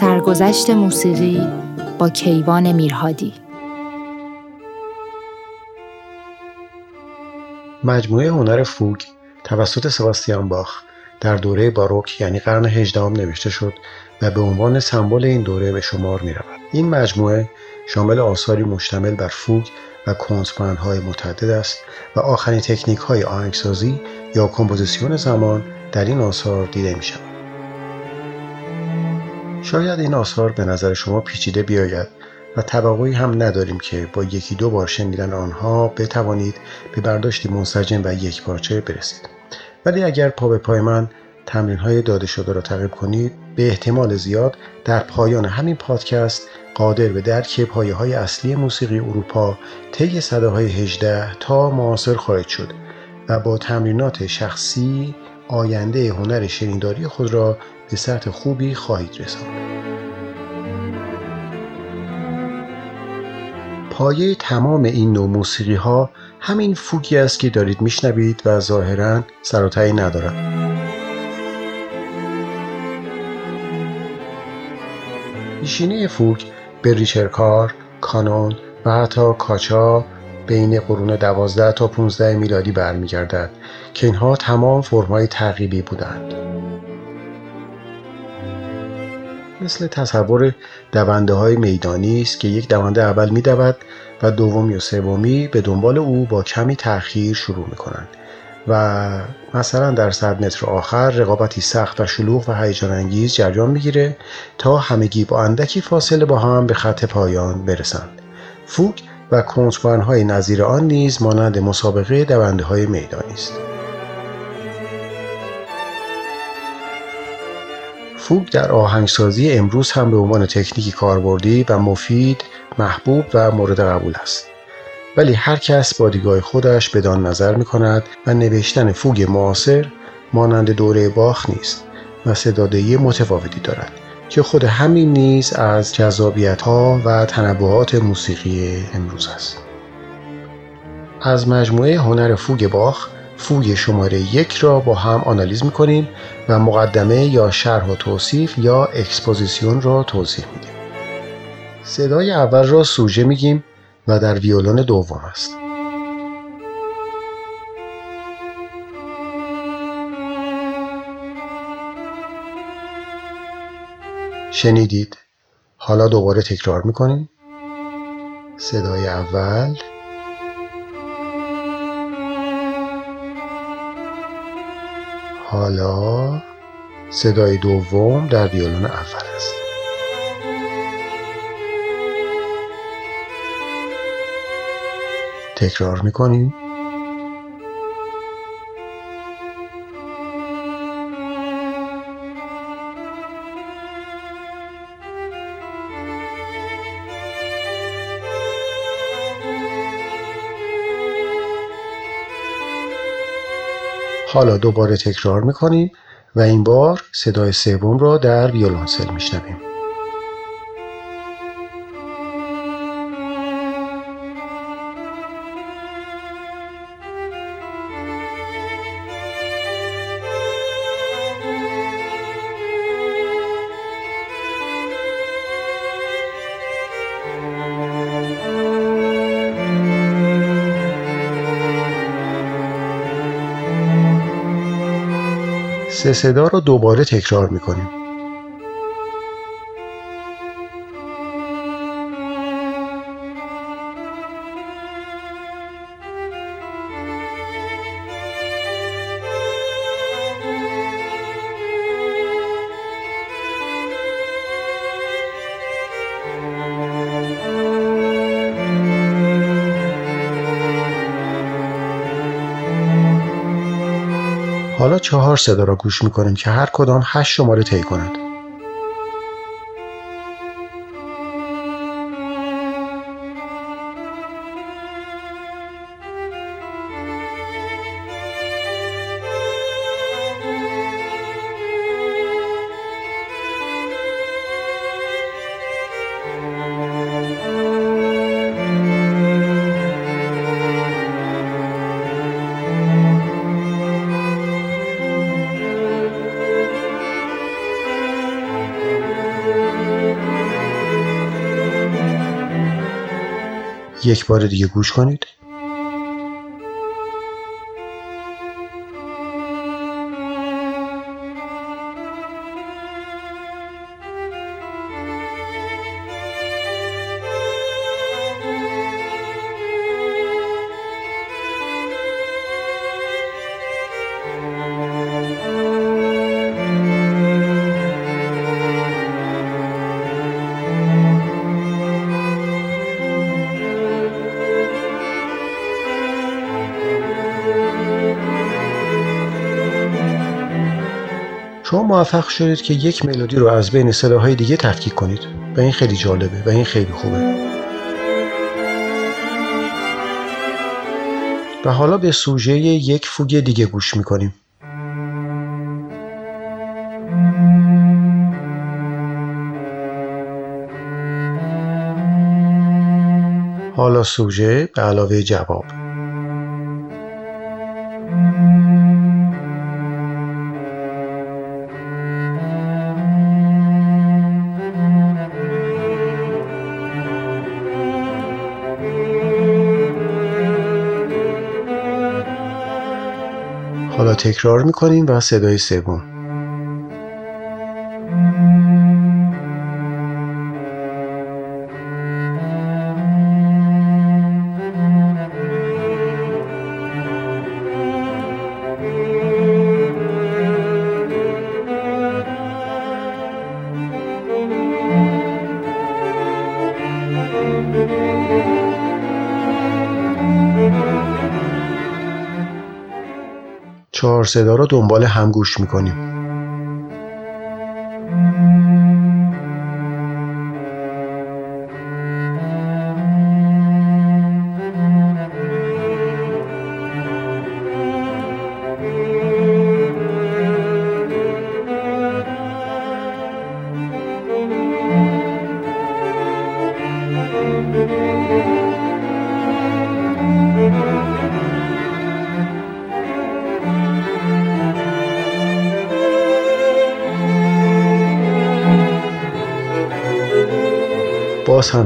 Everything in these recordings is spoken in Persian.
سرگذشت موسیقی با کیوان میرهادی مجموعه هنر فوگ توسط سباستیان باخ در دوره باروک یعنی قرن هجدهم نوشته شد و به عنوان سمبل این دوره به شمار می رود. این مجموعه شامل آثاری مشتمل بر فوگ و کنترپوان های متعدد است و آخرین تکنیک های آهنگسازی یا کمپوزیسیون زمان در این آثار دیده می شود. شاید این آثار به نظر شما پیچیده بیاید و توقعی هم نداریم که با یکی دو بار شنیدن آنها بتوانید به برداشتی منسجم و یک پارچه برسید. ولی اگر پا به پای من تمرین های داده شده را تعقیب کنید به احتمال زیاد در پایان همین پادکست قادر به درک پایه های اصلی موسیقی اروپا طی صداهای 18 تا معاصر خواهید شد و با تمرینات شخصی آینده هنر شنیداری خود را به سطح خوبی خواهید رساند. پایه تمام این نوع موسیقی ها همین فوگی است که دارید میشنوید و ظاهرا سراتعی ندارد. پیشینه فوگ به کانون و حتی کاچا بین قرون دوازده تا 15 میلادی برمیگردد که اینها تمام فرمای تعقیبی بودند. مثل تصور دونده های میدانی است که یک دونده اول می دود و دومی و سومی به دنبال او با کمی تأخیر شروع می کنند و مثلا در صد متر آخر رقابتی سخت و شلوغ و هیجان انگیز جریان می‌گیره تا همگی با اندکی فاصله با هم به خط پایان برسند. فوگ و های نظیر آن نیز مانند مسابقه دونده های میدانی است. فوگ در آهنگسازی امروز هم به عنوان تکنیکی کاربردی و مفید محبوب و مورد قبول است. ولی هر کس با دیدگاه خودش بدان نظر می کند و نوشتن فوگ معاصر مانند دوره باخ نیست و صدادهی متفاوتی دارد که خود همین نیز از جذابیت ها و تنوعات موسیقی امروز است. از مجموعه هنر فوگ باخ فوگ شماره یک را با هم آنالیز می‌کنیم و مقدمه یا شرح و توصیف یا اکسپوزیسیون را توضیح میدیم. صدای اول را سوژه میگیم. و در ویولون دوم است. شنیدید؟ حالا دوباره تکرار می‌کنیم. صدای اول. حالا صدای دوم در ویولون اول است. تکرار می‌کنیم. حالا دوباره تکرار می‌کنیم و این بار صدای سوم را در ویولونسل میشنویم. صدا رو دوباره تکرار می‌کنیم. حالا چهار صدا را گوش می‌کنیم که هر کدام هشت شماره طی کند یک بار دیگه گوش کنید. موفق شدید که یک ملودی رو از بین صداهای دیگه تفکیک کنید. و این خیلی جالبه و این خیلی خوبه. و حالا به سوژه یک فوگ دیگه گوش می‌کنیم. حالا سوژه به علاوه جواب. تکرار می‌کنیم و صدای سوم. چهار صدا را دنبال هم گوش می‌کنیم.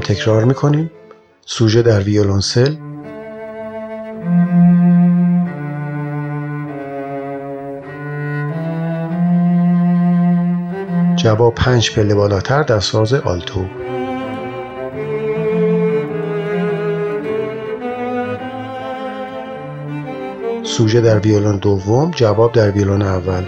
تکرار می‌کنیم. سوژه در ویولونسل. جواب پنج پله بالاتر در ساز آلتو. سوژه در ویولون دوم جواب در ویولون اول.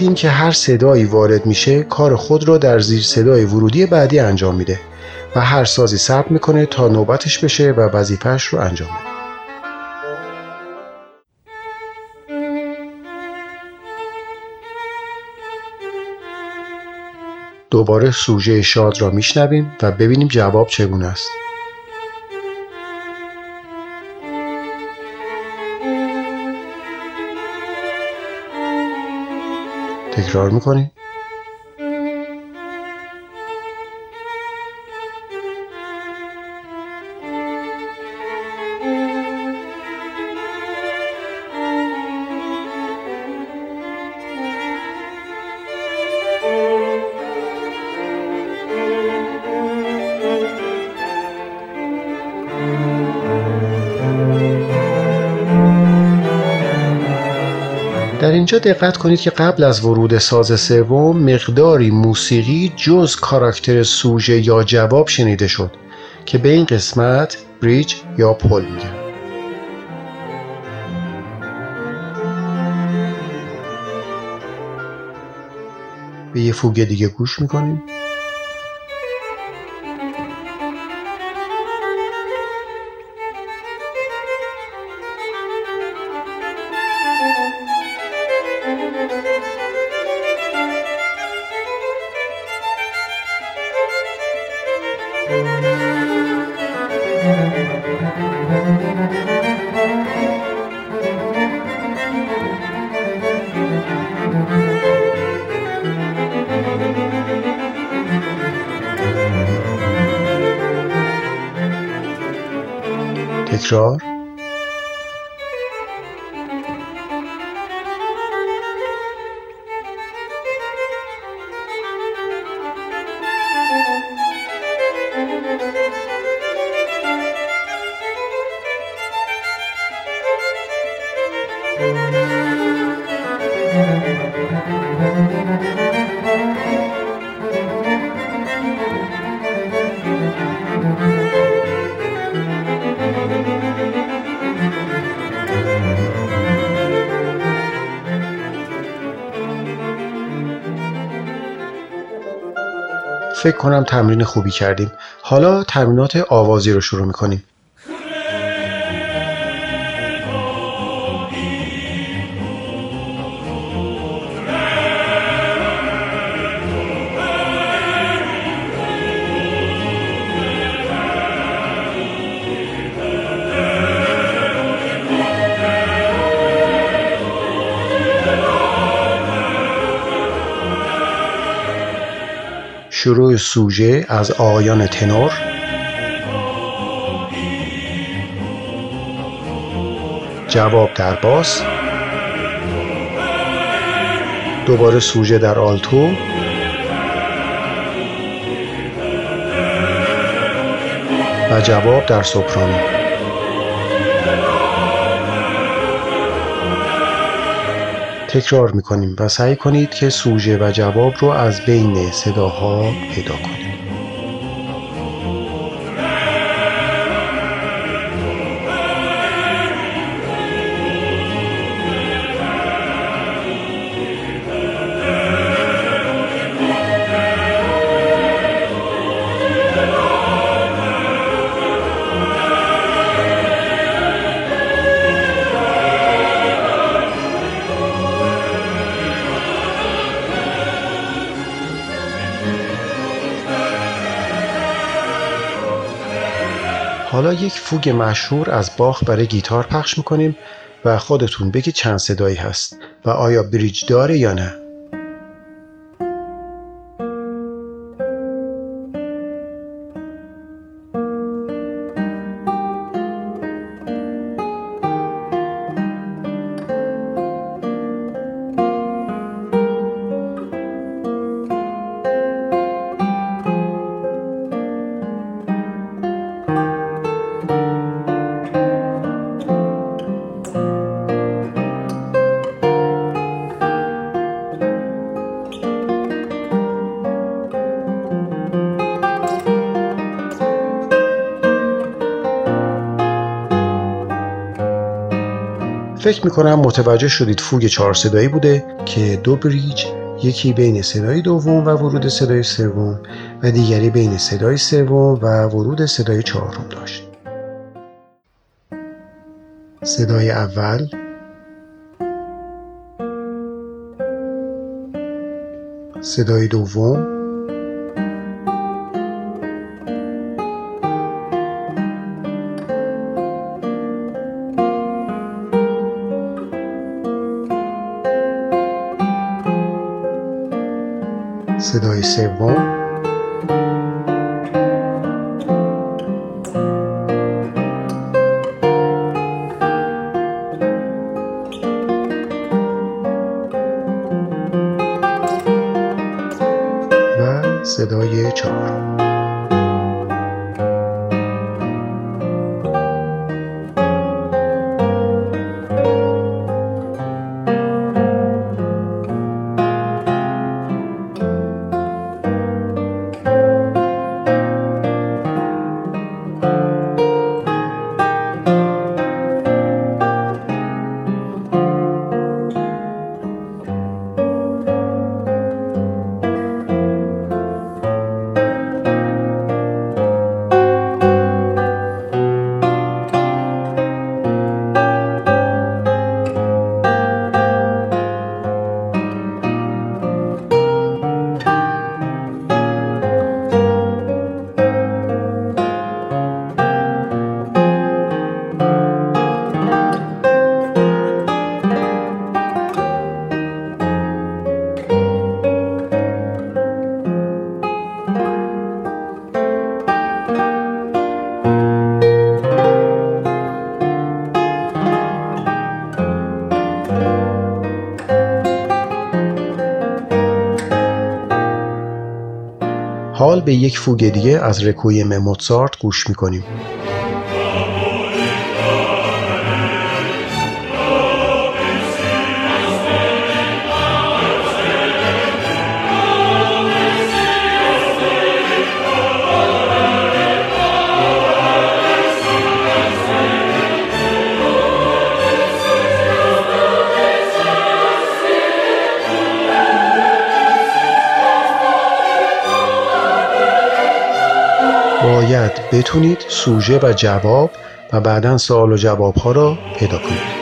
دیدیم که هر صدایی وارد میشه کار خود را در زیر صدای ورودی بعدی انجام میده و هر سازی ثبت می‌کنه تا نوبتش بشه و وظیفهش رو انجام بده. دوباره سوژه شاد را میشنویم و ببینیم جواب چگونه است. تکرار می‌کنیم اینجا دقت کنید که قبل از ورود ساز سوم مقداری موسیقی جز کاراکتر سوژه یا جواب شنیده شد که به این قسمت بریج یا پل میگن. به یه فوگ دیگه گوش می‌کنیم. تکرار فکر کنم تمرین خوبی کردیم. حالا تمرینات آوازی رو شروع می‌کنیم. شروع سوژه از آقایان تنور. جواب در باس دوباره سوژه در آلتو. و جواب در سوپرانو. تکرار می‌کنیم و سعی کنید که سوژه و جواب رو از بین صداها پیدا کنید. یک فوگ مشهور از باخ برای گیتار پخش می‌کنیم و خودتون بگید چند صدایی هست و آیا بریج داره یا نه. فکر می‌کنم متوجه شدید فوگ چهار صدایی بوده که دو بریج یکی بین صدای دوم و ورود صدای سوم و دیگری بین صدای سوم و ورود صدای چهارم داشت. صدای اول. صدای دوم. صدای سوم و به یک فوگ دیگه از رکویم موتسارت گوش می‌کنیم. بتونید سوژه و جواب و بعدا سوال و جواب ها را پیدا کنید.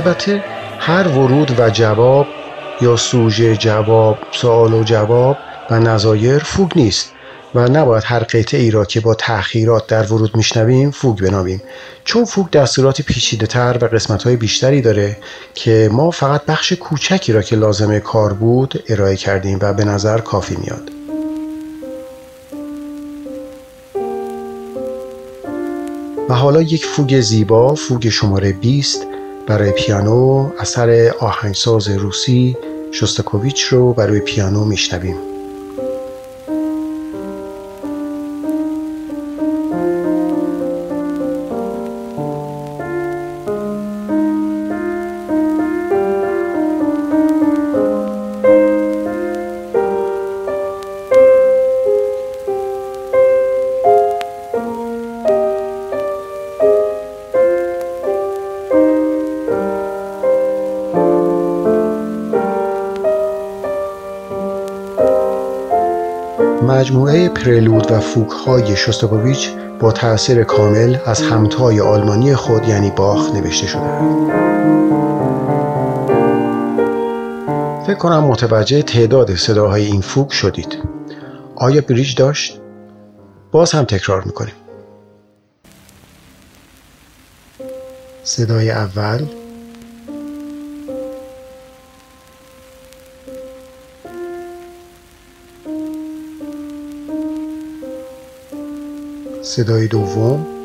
البته هر ورود و جواب یا سوژه جواب سوال و جواب و نظایر فوگ نیست و نباید هر قطعه ای را که با تأخیرات در ورود میشنویم فوگ بنامیم. چون فوگ دستورات پیچیده تر و قسمت های بیشتری داره که ما فقط بخش کوچکی را که لازمه کار بود ارائه کردیم و به نظر کافی میاد. و حالا یک فوگ زیبا فوگ شماره 20 برای پیانو اثر آهنگساز روسی شستکوویچ رو برای پیانو میشنویم. مجموعه پرلود و فوک های شستاکوویچ با تأثیر کامل از همتای آلمانی خود یعنی باخ نوشته شده. فکر کنم متوجه تعداد صداهای این فوک شدید. آیا بریج داشت؟ باز هم تکرار می‌کنیم. صدای اول. صدای دوم.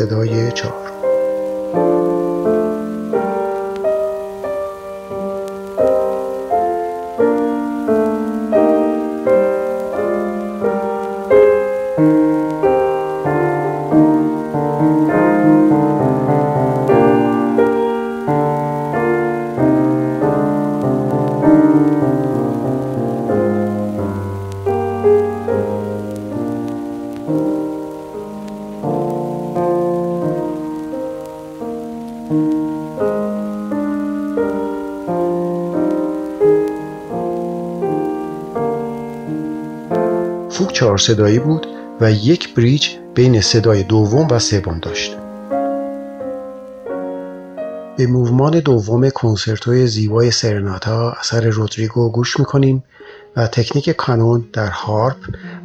صدای چهار. صدایی بود و یک بریج بین صدای دوم و سوم داشت. به موومان دوم کنسرتوی زیبای سرناتا اثر رودریگو گوش می‌کنیم و تکنیک کانون در هارپ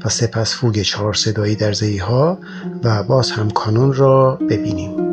و سپس فوگ چهار صدایی در ها و باز هم کانون را ببینیم.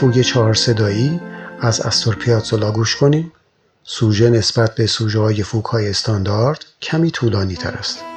فوگ چهار صدایی از استور پیاتزولا گوش کنیم. سوژه نسبت به سوژه های فوگ های استاندارد کمی طولانی تر است.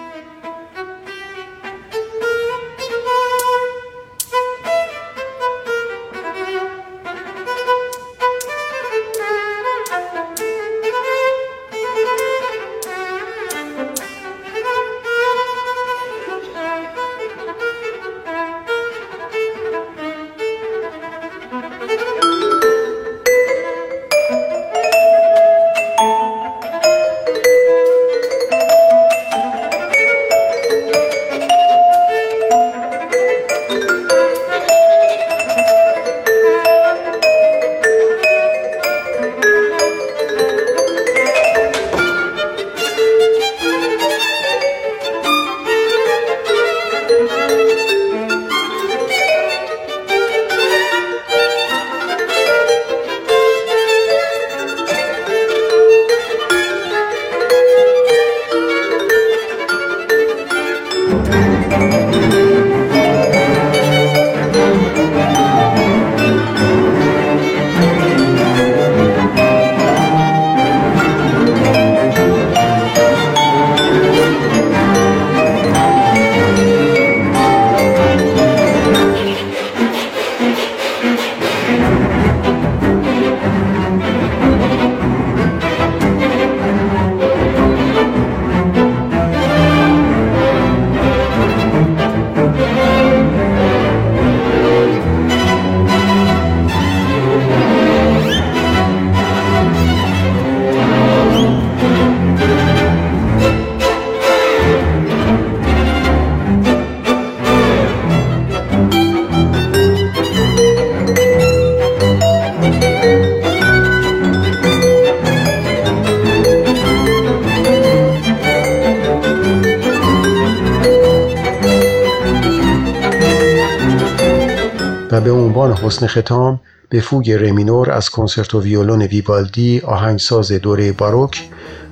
حسن ختام به فوگ رمینور از کنسرتو ویولون ویوالدی آهنگساز دوره باروک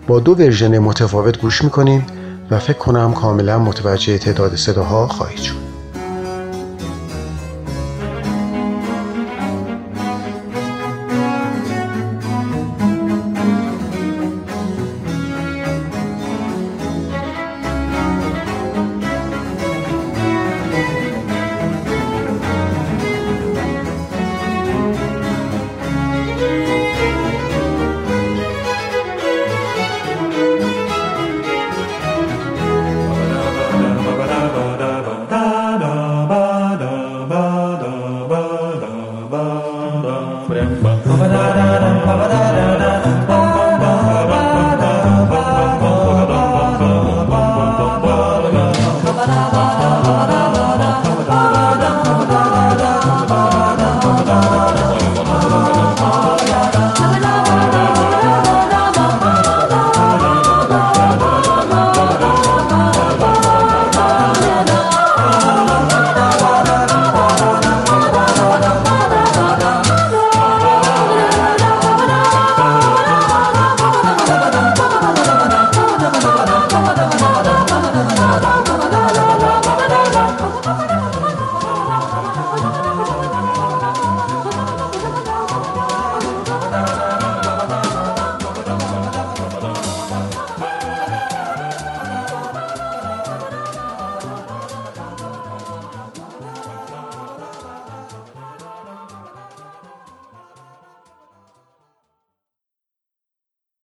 با دو ورژن متفاوت گوش می‌کنیم و فکر کنم کاملا متوجه تعداد صداها خواهید شد.